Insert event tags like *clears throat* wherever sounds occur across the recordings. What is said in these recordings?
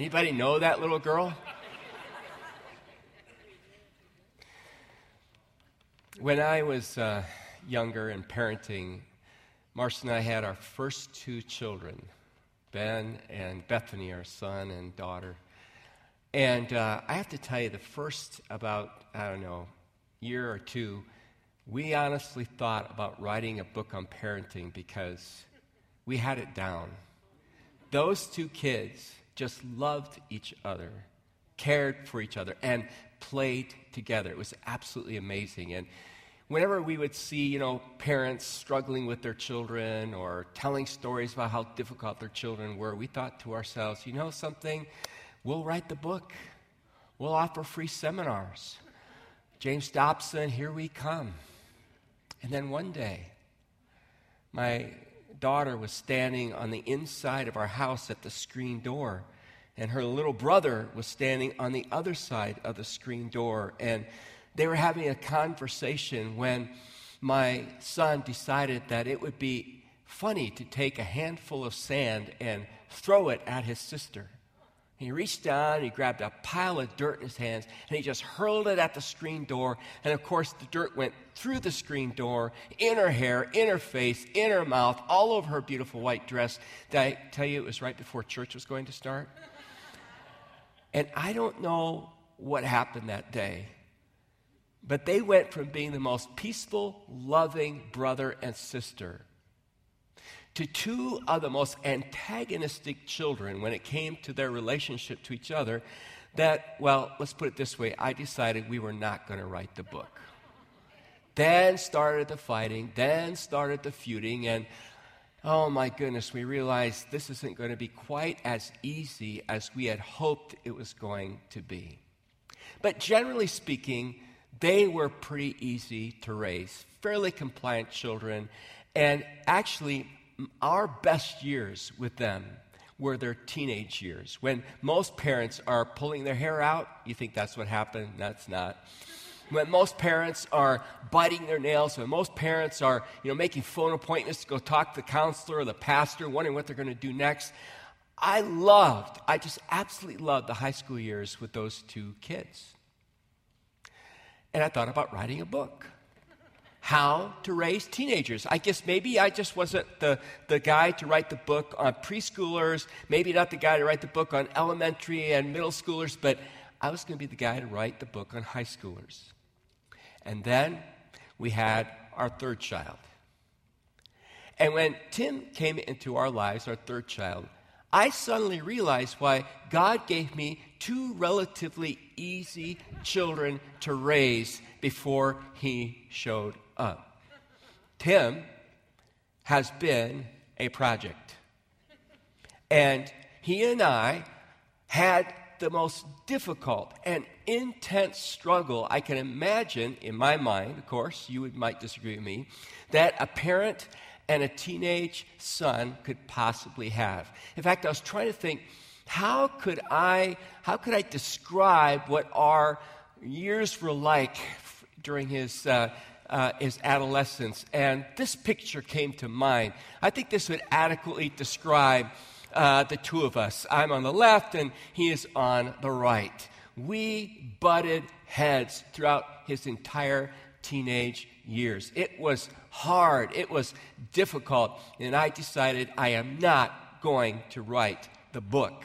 Anybody know that little girl? when I was uh, younger and parenting, Marcia and I had our first two children, Ben and Bethany, our son and daughter. And uh, I have to tell you, the first about, I don't know, year or two, we honestly thought about writing a book on parenting because we had it down. Those two kids just loved each other, cared for each other, and played together. It was absolutely amazing. And whenever we would see, you know, parents struggling with their children or telling stories about how difficult their children were, we thought to ourselves, you know something? We'll write the book. We'll offer free seminars. James Dobson, here we come. And then one day, my daughter was standing on the inside of our house at the screen door, and her little brother was standing on the other side of the screen door. And they were having a conversation when my son decided that it would be funny to take a handful of sand and throw it at his sister. He reached down, he grabbed a pile of dirt in his hands, and he just hurled it at the screen door. And of course, the dirt went through the screen door, in her hair, in her face, in her mouth, all over her beautiful white dress. Did I tell you it was right before church was going to start? And I don't know what happened that day. But they went from being the most peaceful, loving brother and sister to two of the most antagonistic children when it came to their relationship to each other that, well, let's put it this way I decided we were not going to write the book. Then started the fighting, then started the feuding, and oh my goodness, we realized this isn't going to be quite as easy as we had hoped it was going to be. But generally speaking, they were pretty easy to raise, fairly compliant children. And actually, our best years with them were their teenage years. When most parents are pulling their hair out, you think that's what happened. That's not. When most parents are biting their nails, when most parents are, you know, making phone appointments to go talk to the counselor or the pastor, wondering what they're going to do next. I loved, I just absolutely loved the high school years with those two kids. And I thought about writing a book. How to raise teenagers. I guess maybe I just wasn't the, the guy to write the book on preschoolers, maybe not the guy to write the book on elementary and middle schoolers, but I was going to be the guy to write the book on high schoolers. And then we had our third child. And when Tim came into our lives, our third child, I suddenly realized why God gave me two relatively easy children to raise before he showed up. Tim has been a project. And he and I had the most difficult and intense struggle I can imagine in my mind, of course, you would, might disagree with me, that a parent and a teenage son could possibly have. In fact, I was trying to think how could I how could I describe what our years were like during his uh, uh, his adolescence? And this picture came to mind. I think this would adequately describe uh, the two of us. I'm on the left, and he is on the right. We butted heads throughout his entire teenage years. It was hard, it was difficult, and I decided I am not going to write the book.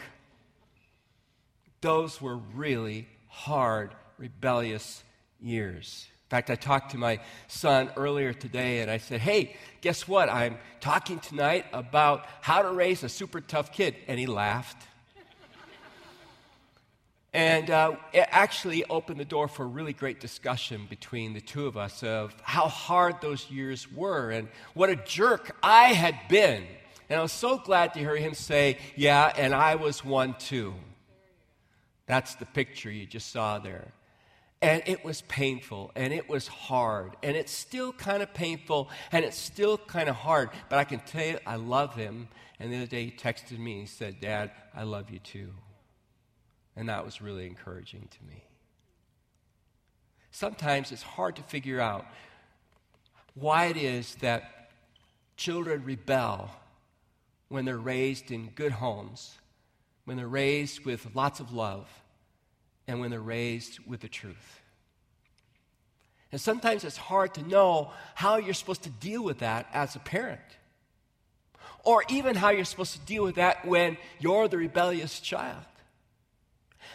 Those were really hard, rebellious years. In fact, I talked to my son earlier today and I said, Hey, guess what? I'm talking tonight about how to raise a super tough kid. And he laughed. And uh, it actually opened the door for a really great discussion between the two of us of how hard those years were and what a jerk I had been. And I was so glad to hear him say, Yeah, and I was one too. That's the picture you just saw there. And it was painful and it was hard. And it's still kind of painful and it's still kind of hard. But I can tell you, I love him. And the other day he texted me and he said, Dad, I love you too. And that was really encouraging to me. Sometimes it's hard to figure out why it is that children rebel when they're raised in good homes, when they're raised with lots of love, and when they're raised with the truth. And sometimes it's hard to know how you're supposed to deal with that as a parent. Or even how you're supposed to deal with that when you're the rebellious child.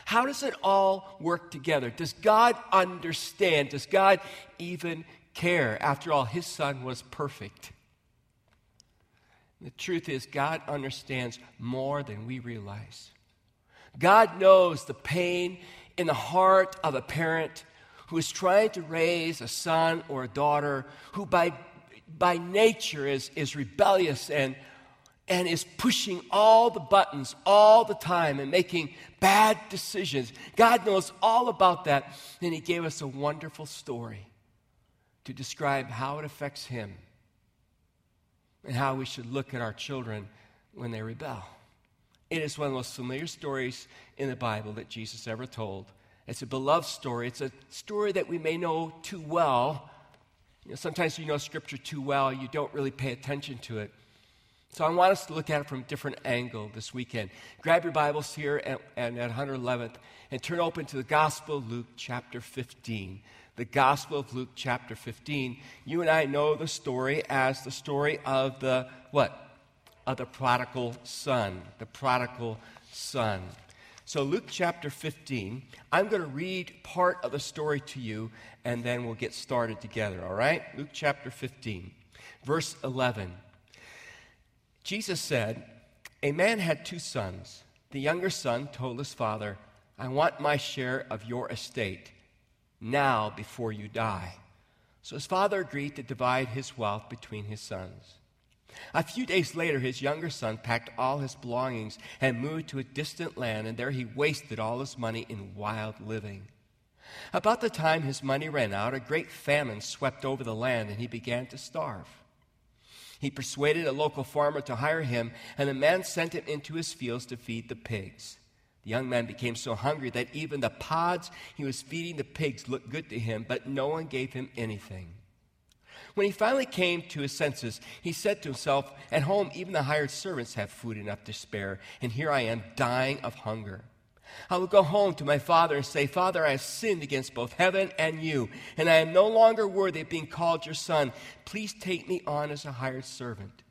How does it all work together? Does God understand? Does God even care? After all, his son was perfect. The truth is, God understands more than we realize. God knows the pain in the heart of a parent who is trying to raise a son or a daughter who, by, by nature, is, is rebellious and, and is pushing all the buttons all the time and making bad decisions. God knows all about that, and He gave us a wonderful story to describe how it affects Him and how we should look at our children when they rebel. It is one of the most familiar stories in the Bible that Jesus ever told. It's a beloved story. It's a story that we may know too well. You know, sometimes you know Scripture too well, you don't really pay attention to it. So I want us to look at it from a different angle this weekend. Grab your Bibles here and, and at 111th and turn open to the Gospel of Luke chapter 15 the Gospel of Luke, chapter 15. You and I know the story as the story of the what? Of the prodigal son. The prodigal son. So, Luke chapter 15, I'm going to read part of the story to you, and then we'll get started together, all right? Luke chapter 15, verse 11. Jesus said, A man had two sons. The younger son told his father, I want my share of your estate now before you die. So his father agreed to divide his wealth between his sons. A few days later, his younger son packed all his belongings and moved to a distant land, and there he wasted all his money in wild living. About the time his money ran out, a great famine swept over the land, and he began to starve. He persuaded a local farmer to hire him, and the man sent him into his fields to feed the pigs. The young man became so hungry that even the pods he was feeding the pigs looked good to him, but no one gave him anything. When he finally came to his senses, he said to himself, At home, even the hired servants have food enough to spare, and here I am dying of hunger. I will go home to my father and say, Father, I have sinned against both heaven and you, and I am no longer worthy of being called your son. Please take me on as a hired servant.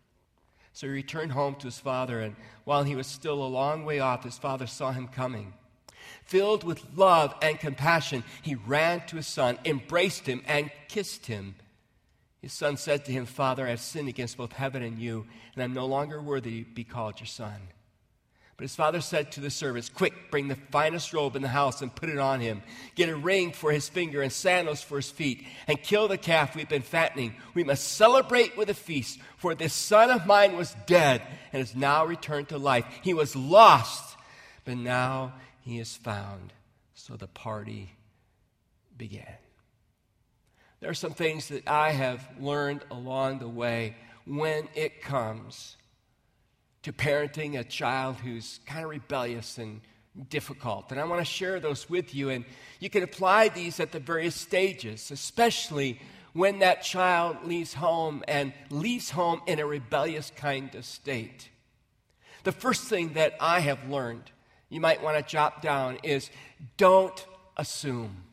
So he returned home to his father, and while he was still a long way off, his father saw him coming. Filled with love and compassion, he ran to his son, embraced him, and kissed him. His son said to him, Father, I have sinned against both heaven and you, and I'm no longer worthy to be called your son. But his father said to the servants, Quick, bring the finest robe in the house and put it on him. Get a ring for his finger and sandals for his feet, and kill the calf we've been fattening. We must celebrate with a feast, for this son of mine was dead and has now returned to life. He was lost, but now he is found. So the party began. There are some things that I have learned along the way when it comes to parenting a child who's kind of rebellious and difficult. And I want to share those with you. And you can apply these at the various stages, especially when that child leaves home and leaves home in a rebellious kind of state. The first thing that I have learned, you might want to jot down, is don't assume.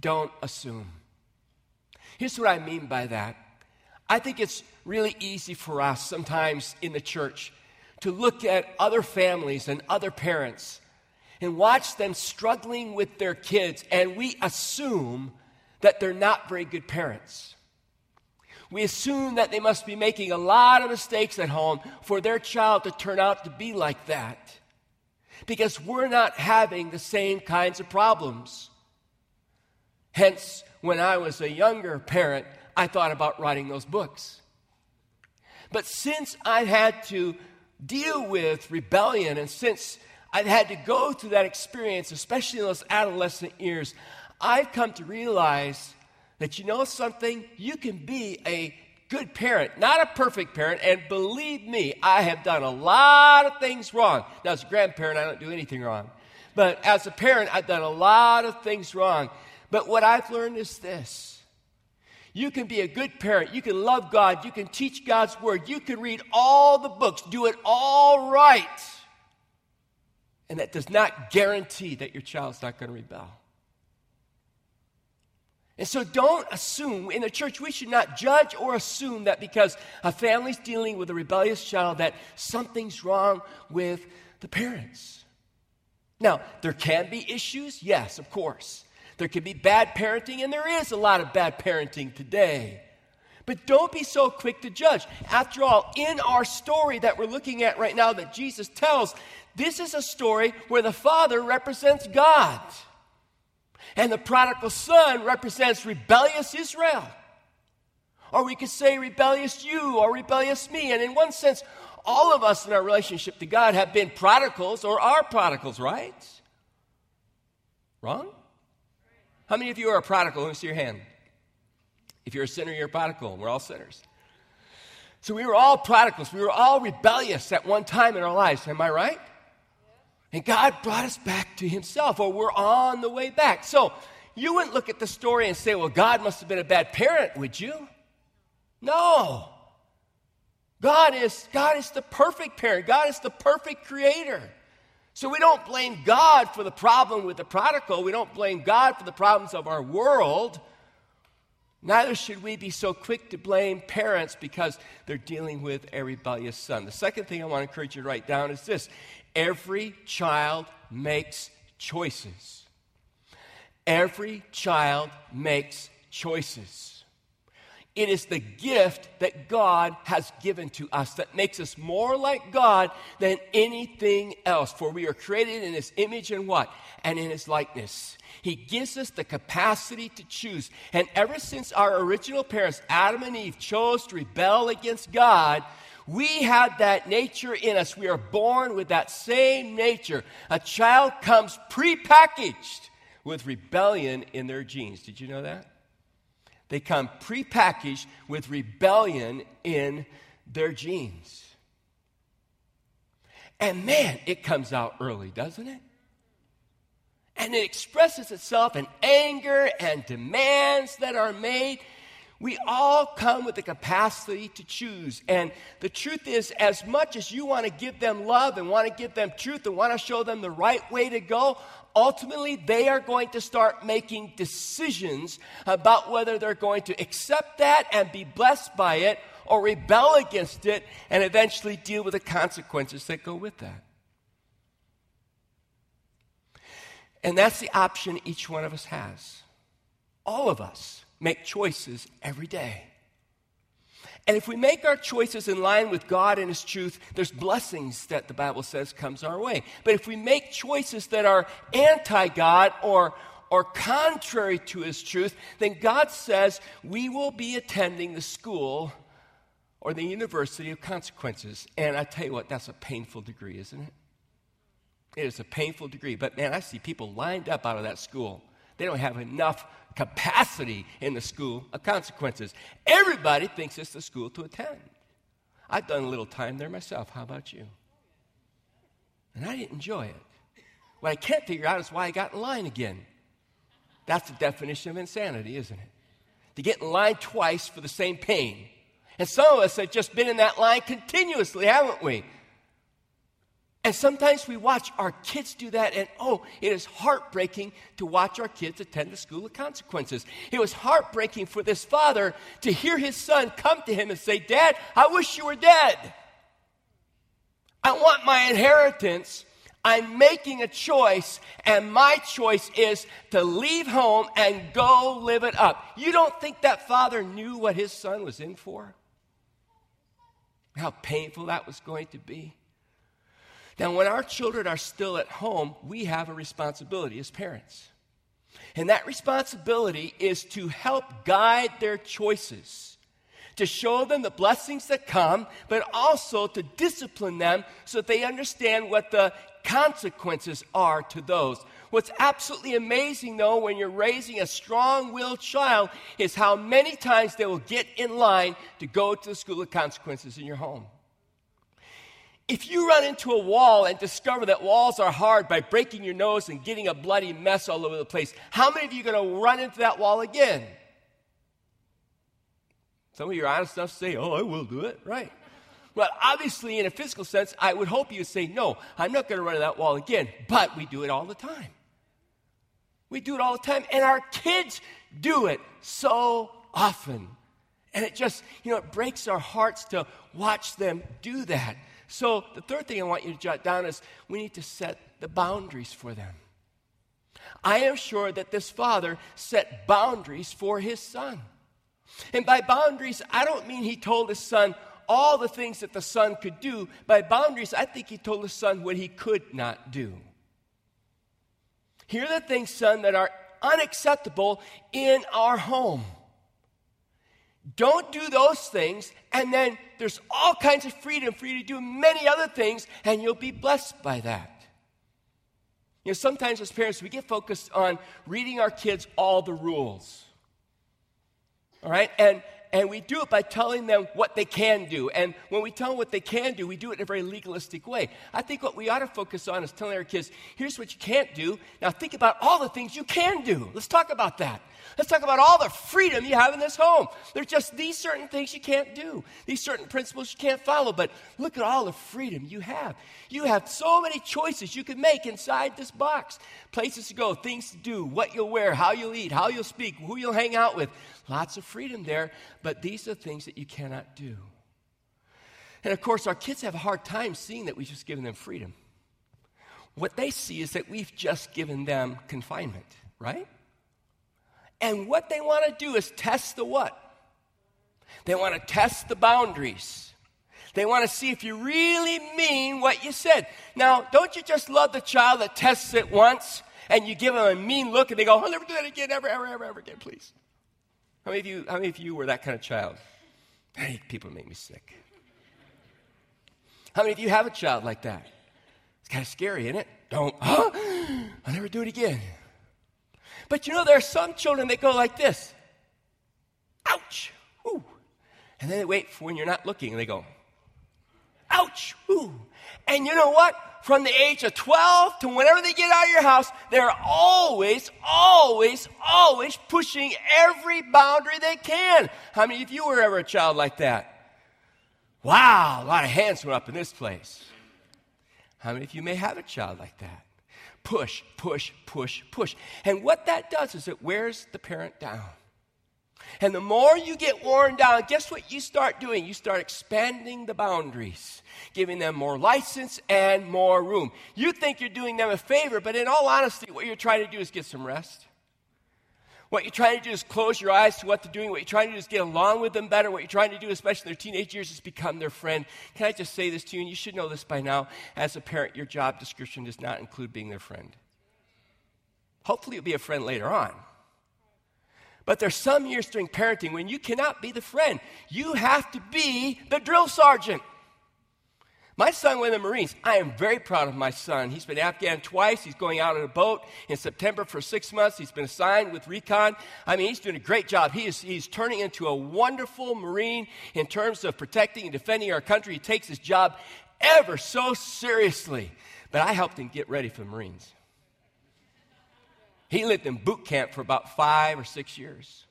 Don't assume. Here's what I mean by that I think it's really easy for us sometimes in the church to look at other families and other parents and watch them struggling with their kids, and we assume that they're not very good parents. We assume that they must be making a lot of mistakes at home for their child to turn out to be like that because we're not having the same kinds of problems. Hence, when I was a younger parent, I thought about writing those books. But since I had to deal with rebellion and since I've had to go through that experience, especially in those adolescent years, I've come to realize that you know something? You can be a good parent, not a perfect parent, and believe me, I have done a lot of things wrong. Now, as a grandparent, I don't do anything wrong. But as a parent, I've done a lot of things wrong. But what I've learned is this you can be a good parent. You can love God. You can teach God's word. You can read all the books, do it all right. And that does not guarantee that your child's not going to rebel. And so don't assume, in the church, we should not judge or assume that because a family's dealing with a rebellious child, that something's wrong with the parents. Now, there can be issues, yes, of course. There can be bad parenting, and there is a lot of bad parenting today. But don't be so quick to judge. After all, in our story that we're looking at right now that Jesus tells, this is a story where the Father represents God. And the prodigal son represents rebellious Israel. Or we could say rebellious you or rebellious me. And in one sense, all of us in our relationship to God have been prodigals or are prodigals, right? Wrong? How many of you are a prodigal? Let me see your hand. If you're a sinner, you're a prodigal. We're all sinners. So we were all prodigals. We were all rebellious at one time in our lives. Am I right? And God brought us back to Himself, or we're on the way back. So you wouldn't look at the story and say, well, God must have been a bad parent, would you? No. God is, God is the perfect parent, God is the perfect creator. So we don't blame God for the problem with the prodigal. We don't blame God for the problems of our world. Neither should we be so quick to blame parents because they're dealing with a rebellious son. The second thing I want to encourage you to write down is this Every child makes choices. Every child makes choices. It is the gift that God has given to us that makes us more like God than anything else. For we are created in His image and what? And in His likeness. He gives us the capacity to choose. And ever since our original parents, Adam and Eve, chose to rebel against God, we had that nature in us. We are born with that same nature. A child comes prepackaged with rebellion in their genes. Did you know that? They come prepackaged with rebellion in their genes. And man, it comes out early, doesn't it? And it expresses itself in anger and demands that are made we all come with the capacity to choose. And the truth is, as much as you want to give them love and want to give them truth and want to show them the right way to go, ultimately they are going to start making decisions about whether they're going to accept that and be blessed by it or rebel against it and eventually deal with the consequences that go with that. And that's the option each one of us has. All of us make choices every day. And if we make our choices in line with God and His truth, there's blessings that the Bible says comes our way. But if we make choices that are anti-God or or contrary to his truth, then God says we will be attending the school or the university of consequences. And I tell you what, that's a painful degree, isn't it? It is a painful degree. But man, I see people lined up out of that school. They don't have enough capacity in the school of consequences. Everybody thinks it's the school to attend. I've done a little time there myself. How about you? And I didn't enjoy it. What I can't figure out is why I got in line again. That's the definition of insanity, isn't it? To get in line twice for the same pain. And some of us have just been in that line continuously, haven't we? And sometimes we watch our kids do that, and oh, it is heartbreaking to watch our kids attend the school of consequences. It was heartbreaking for this father to hear his son come to him and say, Dad, I wish you were dead. I want my inheritance. I'm making a choice, and my choice is to leave home and go live it up. You don't think that father knew what his son was in for? How painful that was going to be? Now, when our children are still at home, we have a responsibility as parents. And that responsibility is to help guide their choices, to show them the blessings that come, but also to discipline them so that they understand what the consequences are to those. What's absolutely amazing, though, when you're raising a strong willed child is how many times they will get in line to go to the school of consequences in your home. If you run into a wall and discover that walls are hard by breaking your nose and getting a bloody mess all over the place, how many of you are going to run into that wall again? Some of you are honest enough to say, Oh, I will do it. Right. Well, obviously, in a physical sense, I would hope you say, No, I'm not going to run into that wall again. But we do it all the time. We do it all the time. And our kids do it so often. And it just, you know, it breaks our hearts to watch them do that. So the third thing I want you to jot down is we need to set the boundaries for them. I am sure that this father set boundaries for his son. And by boundaries, I don't mean he told his son all the things that the son could do. By boundaries, I think he told his son what he could not do. Here are the things, son, that are unacceptable in our home. Don't do those things, and then there's all kinds of freedom for you to do many other things, and you'll be blessed by that. You know, sometimes as parents, we get focused on reading our kids all the rules. All right? And, and we do it by telling them what they can do. And when we tell them what they can do, we do it in a very legalistic way. I think what we ought to focus on is telling our kids, here's what you can't do. Now think about all the things you can do. Let's talk about that. Let's talk about all the freedom you have in this home. There's just these certain things you can't do, these certain principles you can't follow, but look at all the freedom you have. You have so many choices you can make inside this box places to go, things to do, what you'll wear, how you'll eat, how you'll speak, who you'll hang out with. Lots of freedom there, but these are things that you cannot do. And of course, our kids have a hard time seeing that we've just given them freedom. What they see is that we've just given them confinement, right? And what they want to do is test the what? They want to test the boundaries. They want to see if you really mean what you said. Now, don't you just love the child that tests it once and you give them a mean look and they go, I'll never do that again, ever, ever, ever, ever again, please? How many of you, how many of you were that kind of child? Hey, people make me sick. How many of you have a child like that? It's kind of scary, isn't it? Don't, huh? *gasps* I'll never do it again. But you know, there are some children that go like this ouch, ooh. And then they wait for when you're not looking and they go, ouch, ooh. And you know what? From the age of 12 to whenever they get out of your house, they're always, always, always pushing every boundary they can. How many of you were ever a child like that? Wow, a lot of hands went up in this place. How many of you may have a child like that? Push, push, push, push. And what that does is it wears the parent down. And the more you get worn down, guess what you start doing? You start expanding the boundaries, giving them more license and more room. You think you're doing them a favor, but in all honesty, what you're trying to do is get some rest. What you're trying to do is close your eyes to what they're doing. What you're trying to do is get along with them better. What you're trying to do, especially in their teenage years, is become their friend. Can I just say this to you? And you should know this by now. As a parent, your job description does not include being their friend. Hopefully, you'll be a friend later on. But there's some years during parenting when you cannot be the friend. You have to be the drill sergeant. My son went in the Marines. I am very proud of my son. He's been Afghan twice. He's going out on a boat in September for six months. He's been assigned with recon. I mean, he's doing a great job. He is, he's turning into a wonderful Marine in terms of protecting and defending our country. He takes his job ever so seriously. But I helped him get ready for the Marines. He lived in boot camp for about five or six years.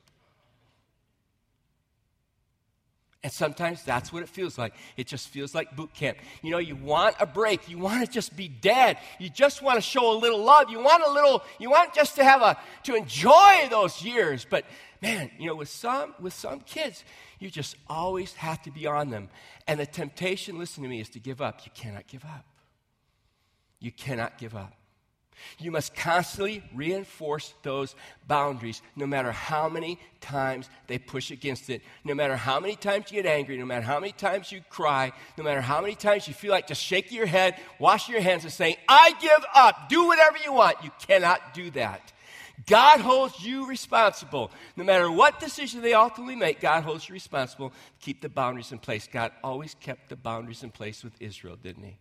And sometimes that's what it feels like. It just feels like boot camp. You know, you want a break. You want to just be dead. You just want to show a little love. You want a little, you want just to have a, to enjoy those years. But man, you know, with some, with some kids, you just always have to be on them. And the temptation, listen to me, is to give up. You cannot give up. You cannot give up. You must constantly reinforce those boundaries, no matter how many times they push against it, no matter how many times you get angry, no matter how many times you cry, no matter how many times you feel like just shaking your head, washing your hands, and saying, I give up, do whatever you want. You cannot do that. God holds you responsible. No matter what decision they ultimately make, God holds you responsible keep the boundaries in place. God always kept the boundaries in place with Israel, didn't He?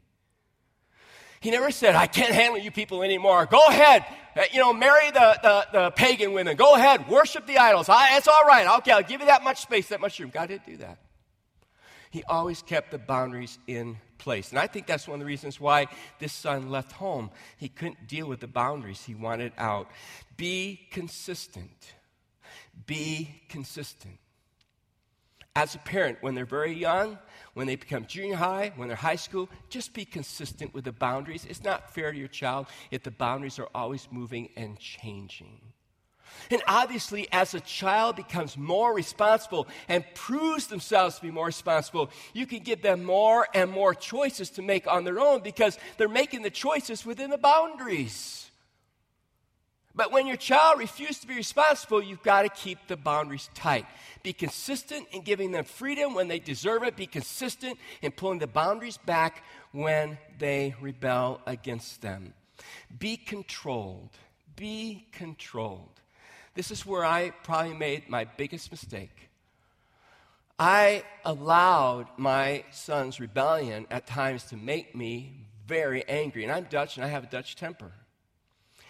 He never said, I can't handle you people anymore. Go ahead, uh, you know, marry the, the, the pagan women. Go ahead, worship the idols. I, it's all right. Okay, I'll give you that much space, that much room. God didn't do that. He always kept the boundaries in place. And I think that's one of the reasons why this son left home. He couldn't deal with the boundaries, he wanted out. Be consistent. Be consistent. As a parent, when they're very young, when they become junior high, when they're high school, just be consistent with the boundaries. It's not fair to your child if the boundaries are always moving and changing. And obviously, as a child becomes more responsible and proves themselves to be more responsible, you can give them more and more choices to make on their own because they're making the choices within the boundaries. But when your child refuses to be responsible, you've got to keep the boundaries tight. Be consistent in giving them freedom when they deserve it. Be consistent in pulling the boundaries back when they rebel against them. Be controlled. Be controlled. This is where I probably made my biggest mistake. I allowed my son's rebellion at times to make me very angry. And I'm Dutch and I have a Dutch temper.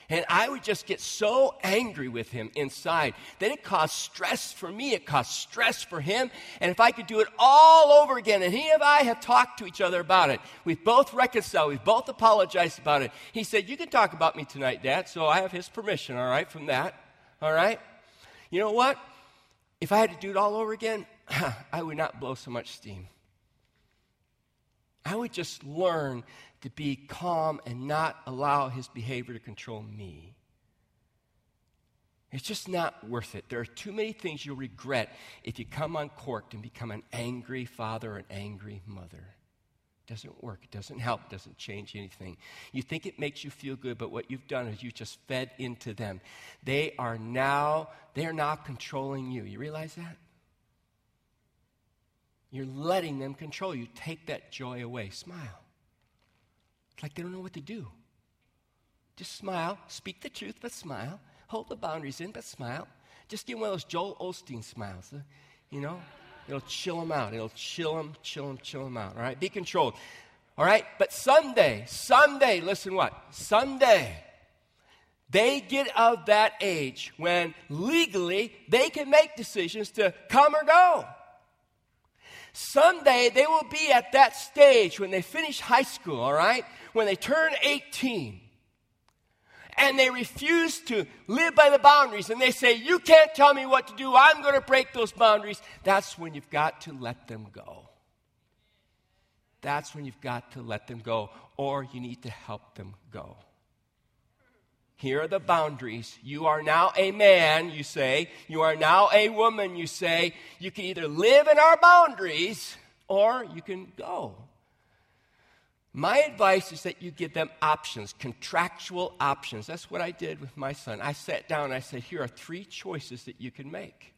And I would just get so angry with him inside that it caused stress for me. It caused stress for him. And if I could do it all over again, and he and I have talked to each other about it, we've both reconciled, we've both apologized about it. He said, You can talk about me tonight, Dad. So I have his permission, all right, from that. All right? You know what? If I had to do it all over again, *laughs* I would not blow so much steam. I would just learn to be calm and not allow his behavior to control me. It's just not worth it. There are too many things you'll regret if you come uncorked and become an angry father or an angry mother. It doesn't work. It doesn't help. It doesn't change anything. You think it makes you feel good, but what you've done is you just fed into them. They are now, they are now controlling you. You realize that? You're letting them control you. Take that joy away. Smile. It's like they don't know what to do. Just smile, speak the truth, but smile. Hold the boundaries in, but smile. Just give one of those Joel Osteen smiles. Uh, you know, it'll chill them out. It'll chill them, chill them, chill them out. All right, be controlled. All right, but someday, someday, listen what? Someday, they get of that age when legally they can make decisions to come or go. Someday they will be at that stage when they finish high school, all right? When they turn 18 and they refuse to live by the boundaries and they say, You can't tell me what to do, I'm going to break those boundaries, that's when you've got to let them go. That's when you've got to let them go, or you need to help them go. Here are the boundaries. You are now a man, you say. You are now a woman, you say. You can either live in our boundaries or you can go. My advice is that you give them options, contractual options. That's what I did with my son. I sat down and I said, Here are three choices that you can make.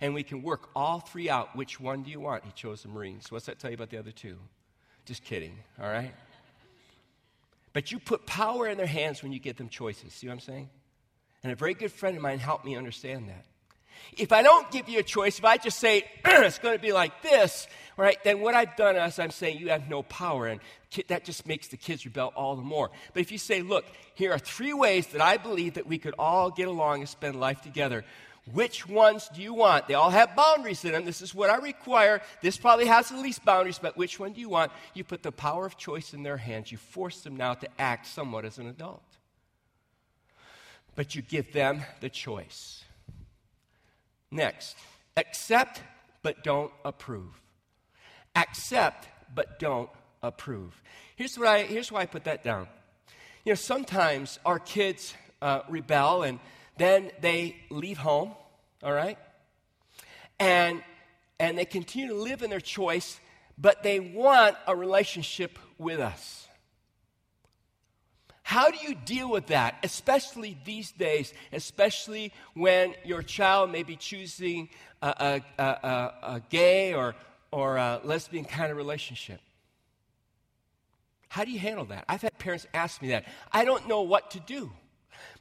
And we can work all three out. Which one do you want? He chose the Marines. What's that tell you about the other two? Just kidding, all right? But you put power in their hands when you give them choices. See what I'm saying? And a very good friend of mine helped me understand that. If I don't give you a choice, if I just say *clears throat* it's going to be like this, right, then what I've done is I'm saying you have no power, and that just makes the kids rebel all the more. But if you say, look, here are three ways that I believe that we could all get along and spend life together, which ones do you want? They all have boundaries in them. This is what I require. This probably has the least boundaries, but which one do you want? You put the power of choice in their hands. You force them now to act somewhat as an adult. But you give them the choice. Next, accept but don't approve. Accept but don't approve. Here's, what I, here's why I put that down. You know, sometimes our kids uh, rebel and then they leave home, all right? And, and they continue to live in their choice, but they want a relationship with us. How do you deal with that, especially these days, especially when your child may be choosing a, a, a, a gay or, or a lesbian kind of relationship? How do you handle that? I've had parents ask me that. I don't know what to do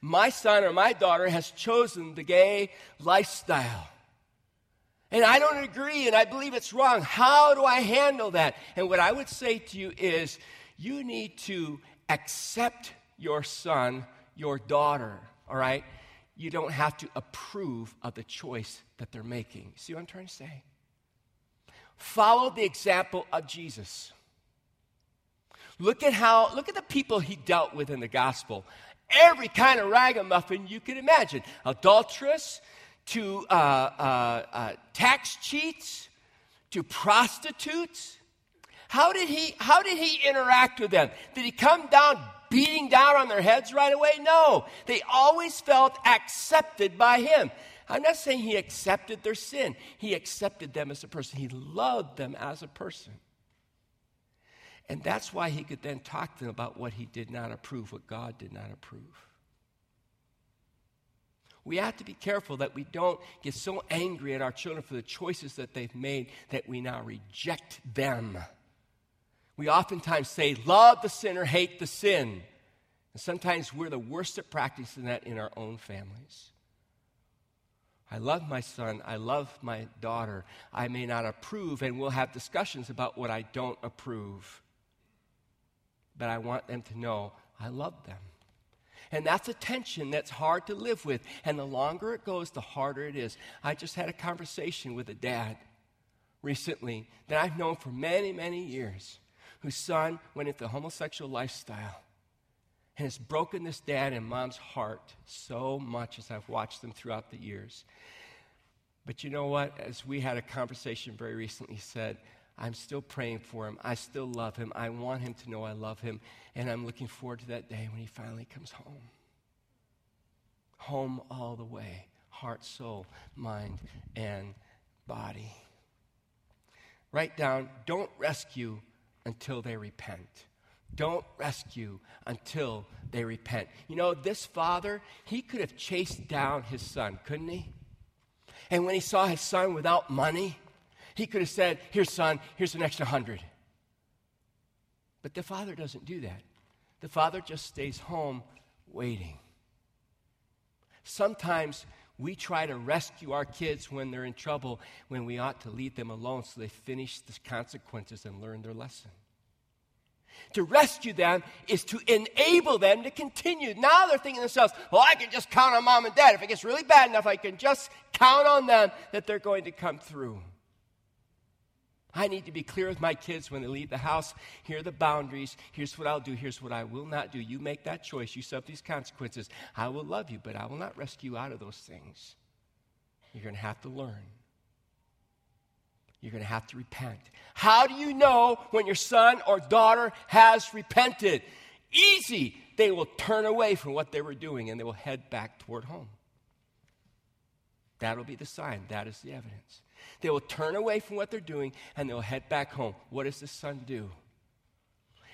my son or my daughter has chosen the gay lifestyle. And I don't agree and I believe it's wrong. How do I handle that? And what I would say to you is you need to accept your son, your daughter, all right? You don't have to approve of the choice that they're making. See what I'm trying to say? Follow the example of Jesus. Look at how, look at the people he dealt with in the gospel every kind of ragamuffin you can imagine adulterous, to uh, uh, uh, tax cheats, to prostitutes? How did he how did he interact with them? Did he come down beating down on their heads right away? No. They always felt accepted by him. I'm not saying he accepted their sin. He accepted them as a person. He loved them as a person. And that's why he could then talk to them about what he did not approve, what God did not approve. We have to be careful that we don't get so angry at our children for the choices that they've made that we now reject them. We oftentimes say, Love the sinner, hate the sin. And sometimes we're the worst at practicing that in our own families. I love my son. I love my daughter. I may not approve, and we'll have discussions about what I don't approve. But I want them to know I love them. And that's a tension that's hard to live with. And the longer it goes, the harder it is. I just had a conversation with a dad recently that I've known for many, many years, whose son went into homosexual lifestyle. And has broken this dad and mom's heart so much as I've watched them throughout the years. But you know what? As we had a conversation very recently, he said, I'm still praying for him. I still love him. I want him to know I love him. And I'm looking forward to that day when he finally comes home. Home all the way heart, soul, mind, and body. Write down don't rescue until they repent. Don't rescue until they repent. You know, this father, he could have chased down his son, couldn't he? And when he saw his son without money, he could have said, Here, son, here's an extra hundred. But the father doesn't do that. The father just stays home waiting. Sometimes we try to rescue our kids when they're in trouble when we ought to leave them alone so they finish the consequences and learn their lesson. To rescue them is to enable them to continue. Now they're thinking themselves, well, I can just count on mom and dad. If it gets really bad enough, I can just count on them that they're going to come through. I need to be clear with my kids when they leave the house. Here are the boundaries. Here's what I'll do. Here's what I will not do. You make that choice. You suffer these consequences. I will love you, but I will not rescue you out of those things. You're going to have to learn. You're going to have to repent. How do you know when your son or daughter has repented? Easy. They will turn away from what they were doing and they will head back toward home. That'll be the sign. That is the evidence. They will turn away from what they're doing and they'll head back home. What does the son do?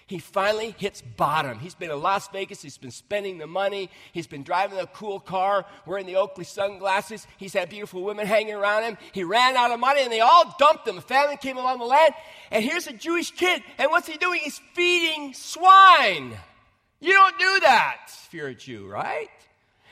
He finally hits bottom. He's been in Las Vegas. He's been spending the money. He's been driving a cool car, wearing the Oakley sunglasses. He's had beautiful women hanging around him. He ran out of money and they all dumped him. A famine came along the land. And here's a Jewish kid. And what's he doing? He's feeding swine. You don't do that if you're a Jew, right?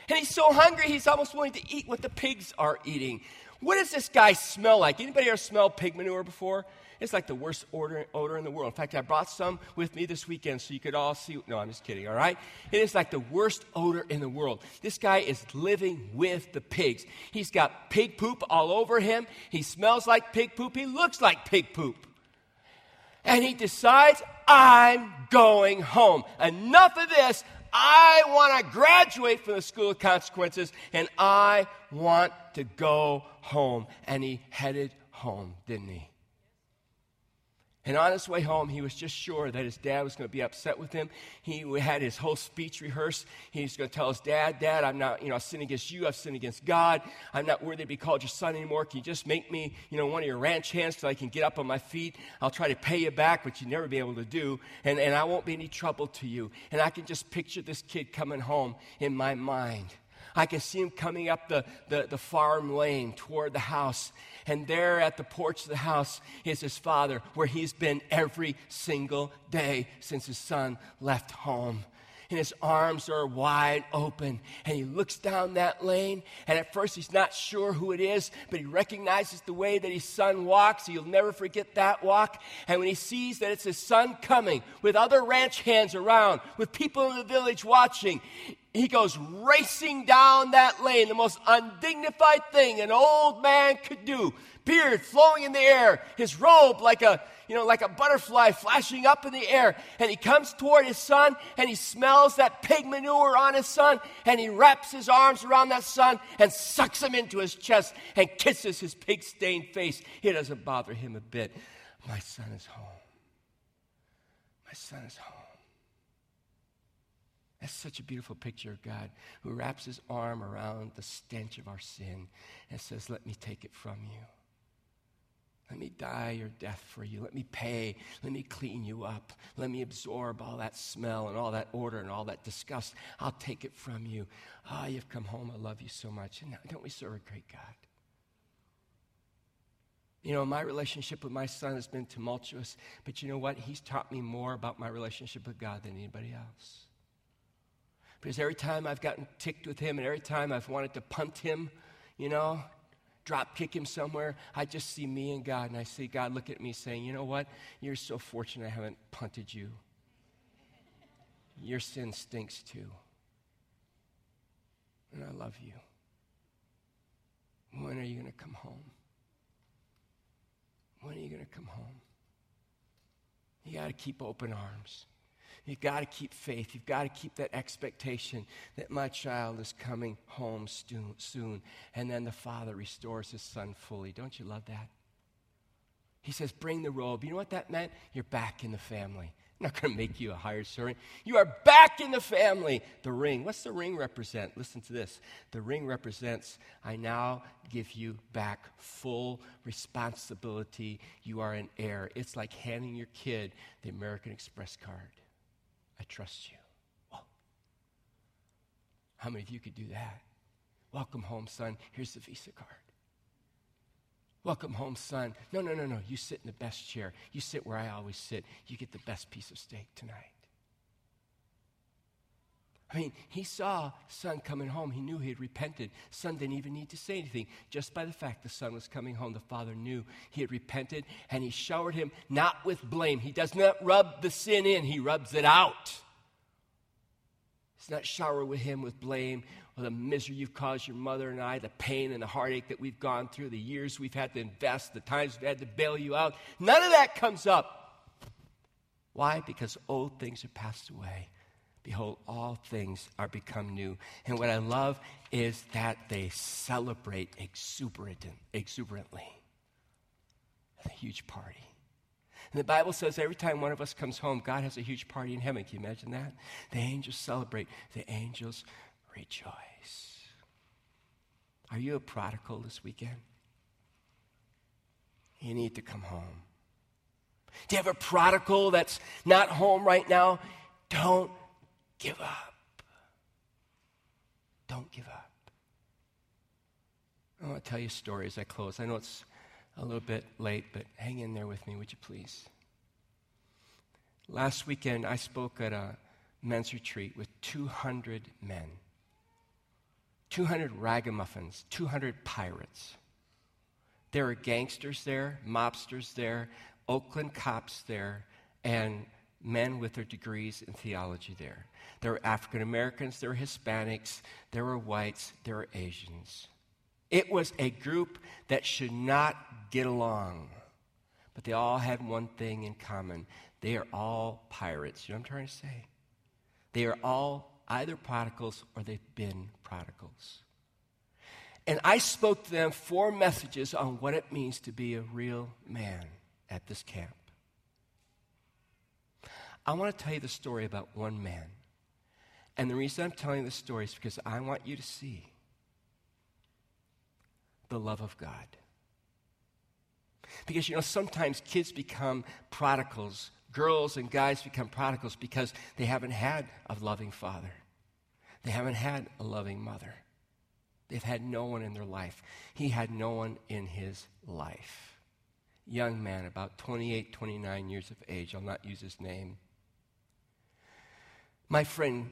And he's so hungry, he's almost willing to eat what the pigs are eating. What does this guy smell like? Anybody ever smelled pig manure before? It's like the worst odor, odor in the world. In fact, I brought some with me this weekend so you could all see. No, I'm just kidding, all right? It is like the worst odor in the world. This guy is living with the pigs. He's got pig poop all over him. He smells like pig poop. He looks like pig poop. And he decides, I'm going home. Enough of this. I want to graduate from the school of consequences and I want to go home. And he headed home, didn't he? And on his way home, he was just sure that his dad was going to be upset with him. He had his whole speech rehearsed. He's going to tell his dad, Dad, I'm not, you know, I've sinned against you. I've sinned against God. I'm not worthy to be called your son anymore. Can you just make me, you know, one of your ranch hands so I can get up on my feet? I'll try to pay you back, which you'll never be able to do. And, and I won't be any trouble to you. And I can just picture this kid coming home in my mind. I can see him coming up the, the, the, farm lane toward the house. And there at the porch of the house is his father, where he's been every single day since his son left home and his arms are wide open. And he looks down that lane, and at first he's not sure who it is, but he recognizes the way that his son walks. He'll never forget that walk. And when he sees that it's his son coming with other ranch hands around, with people in the village watching, he goes racing down that lane, the most undignified thing an old man could do. Beard flowing in the air, his robe like a, you know, like a butterfly flashing up in the air. And he comes toward his son and he smells that pig manure on his son and he wraps his arms around that son and sucks him into his chest and kisses his pig stained face. It doesn't bother him a bit. My son is home. My son is home. That's such a beautiful picture of God who wraps his arm around the stench of our sin and says, Let me take it from you. Let me die your death for you. Let me pay. Let me clean you up. Let me absorb all that smell and all that odor and all that disgust. I'll take it from you. Ah, oh, you've come home. I love you so much. And don't we serve a great God? You know, my relationship with my son has been tumultuous, but you know what? He's taught me more about my relationship with God than anybody else. Because every time I've gotten ticked with him and every time I've wanted to punt him, you know, drop kick him somewhere, I just see me and God and I see God look at me saying, you know what? You're so fortunate I haven't punted you. Your sin stinks too. And I love you. When are you going to come home? When are you going to come home? You got to keep open arms. You've got to keep faith. You've got to keep that expectation that my child is coming home soon. And then the father restores his son fully. Don't you love that? He says, Bring the robe. You know what that meant? You're back in the family. I'm not going to make you a hired servant. You are back in the family. The ring. What's the ring represent? Listen to this. The ring represents I now give you back full responsibility. You are an heir. It's like handing your kid the American Express card. I trust you. Well, how many of you could do that? Welcome home, son. Here's the Visa card. Welcome home, son. No, no, no, no. You sit in the best chair. You sit where I always sit. You get the best piece of steak tonight. I mean, he saw son coming home. He knew he had repented. Son didn't even need to say anything. Just by the fact the son was coming home, the father knew he had repented and he showered him not with blame. He does not rub the sin in, he rubs it out. He's not shower with him with blame or the misery you've caused your mother and I, the pain and the heartache that we've gone through, the years we've had to invest, the times we've had to bail you out. None of that comes up. Why? Because old things have passed away Behold, all things are become new. And what I love is that they celebrate exuberant, exuberantly. a huge party. And the Bible says every time one of us comes home, God has a huge party in heaven. Can you imagine that? The angels celebrate, the angels rejoice. Are you a prodigal this weekend? You need to come home. Do you have a prodigal that's not home right now? Don't give up. Don't give up. I want to tell you a story as I close. I know it's a little bit late, but hang in there with me, would you please? Last weekend, I spoke at a men's retreat with 200 men 200 ragamuffins, 200 pirates. There were gangsters there, mobsters there, Oakland cops there, and men with their degrees in theology there. There were African Americans, there were Hispanics, there were whites, there were Asians. It was a group that should not get along, but they all had one thing in common. They are all pirates. You know what I'm trying to say? They are all either prodigals or they've been prodigals. And I spoke to them four messages on what it means to be a real man at this camp. I want to tell you the story about one man. And the reason I'm telling this story is because I want you to see the love of God. Because, you know, sometimes kids become prodigals, girls and guys become prodigals because they haven't had a loving father, they haven't had a loving mother. They've had no one in their life. He had no one in his life. Young man, about 28, 29 years of age. I'll not use his name. My friend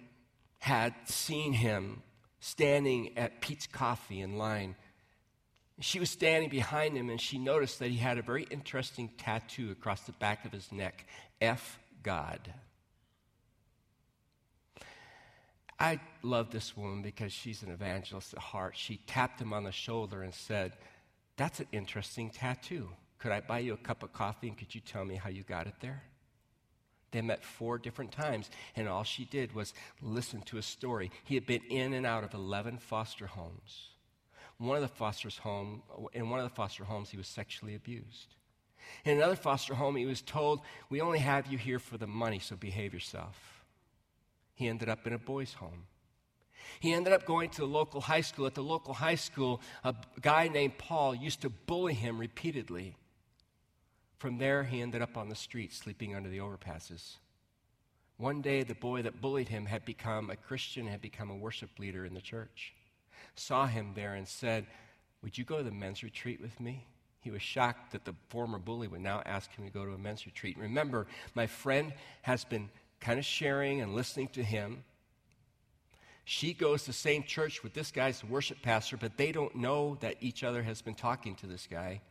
had seen him standing at Peet's Coffee in line. She was standing behind him and she noticed that he had a very interesting tattoo across the back of his neck F God. I love this woman because she's an evangelist at heart. She tapped him on the shoulder and said, That's an interesting tattoo. Could I buy you a cup of coffee and could you tell me how you got it there? They met four different times, and all she did was listen to a story. He had been in and out of 11 foster homes. One of the foster's home, in one of the foster homes, he was sexually abused. In another foster home, he was told, We only have you here for the money, so behave yourself. He ended up in a boys' home. He ended up going to the local high school. At the local high school, a guy named Paul used to bully him repeatedly. From there, he ended up on the street sleeping under the overpasses. One day, the boy that bullied him had become a Christian, had become a worship leader in the church. Saw him there and said, Would you go to the men's retreat with me? He was shocked that the former bully would now ask him to go to a men's retreat. Remember, my friend has been kind of sharing and listening to him. She goes to the same church with this guy's worship pastor, but they don't know that each other has been talking to this guy.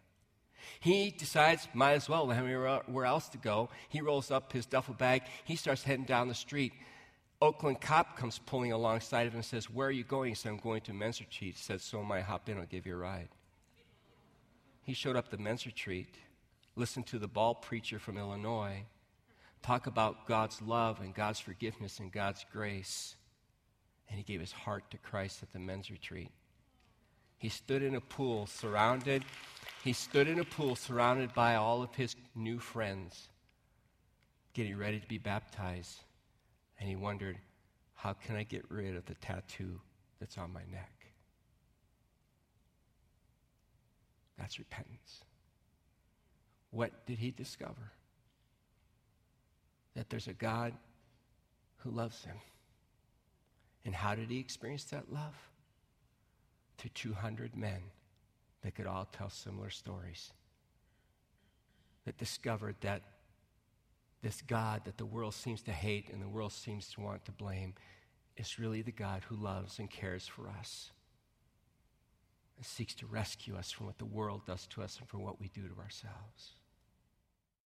He decides, might as well, where else to go. He rolls up his duffel bag. He starts heading down the street. Oakland cop comes pulling alongside of him and says, Where are you going? He said, I'm going to men's retreat. He said, So am I. Hop in, I'll give you a ride. He showed up the men's retreat, listened to the ball preacher from Illinois talk about God's love and God's forgiveness and God's grace. And he gave his heart to Christ at the men's retreat. He stood in a pool surrounded he stood in a pool surrounded by all of his new friends, getting ready to be baptized. And he wondered, how can I get rid of the tattoo that's on my neck? That's repentance. What did he discover? That there's a God who loves him. And how did he experience that love? To 200 men that could all tell similar stories. That discovered that this God that the world seems to hate and the world seems to want to blame is really the God who loves and cares for us and seeks to rescue us from what the world does to us and from what we do to ourselves.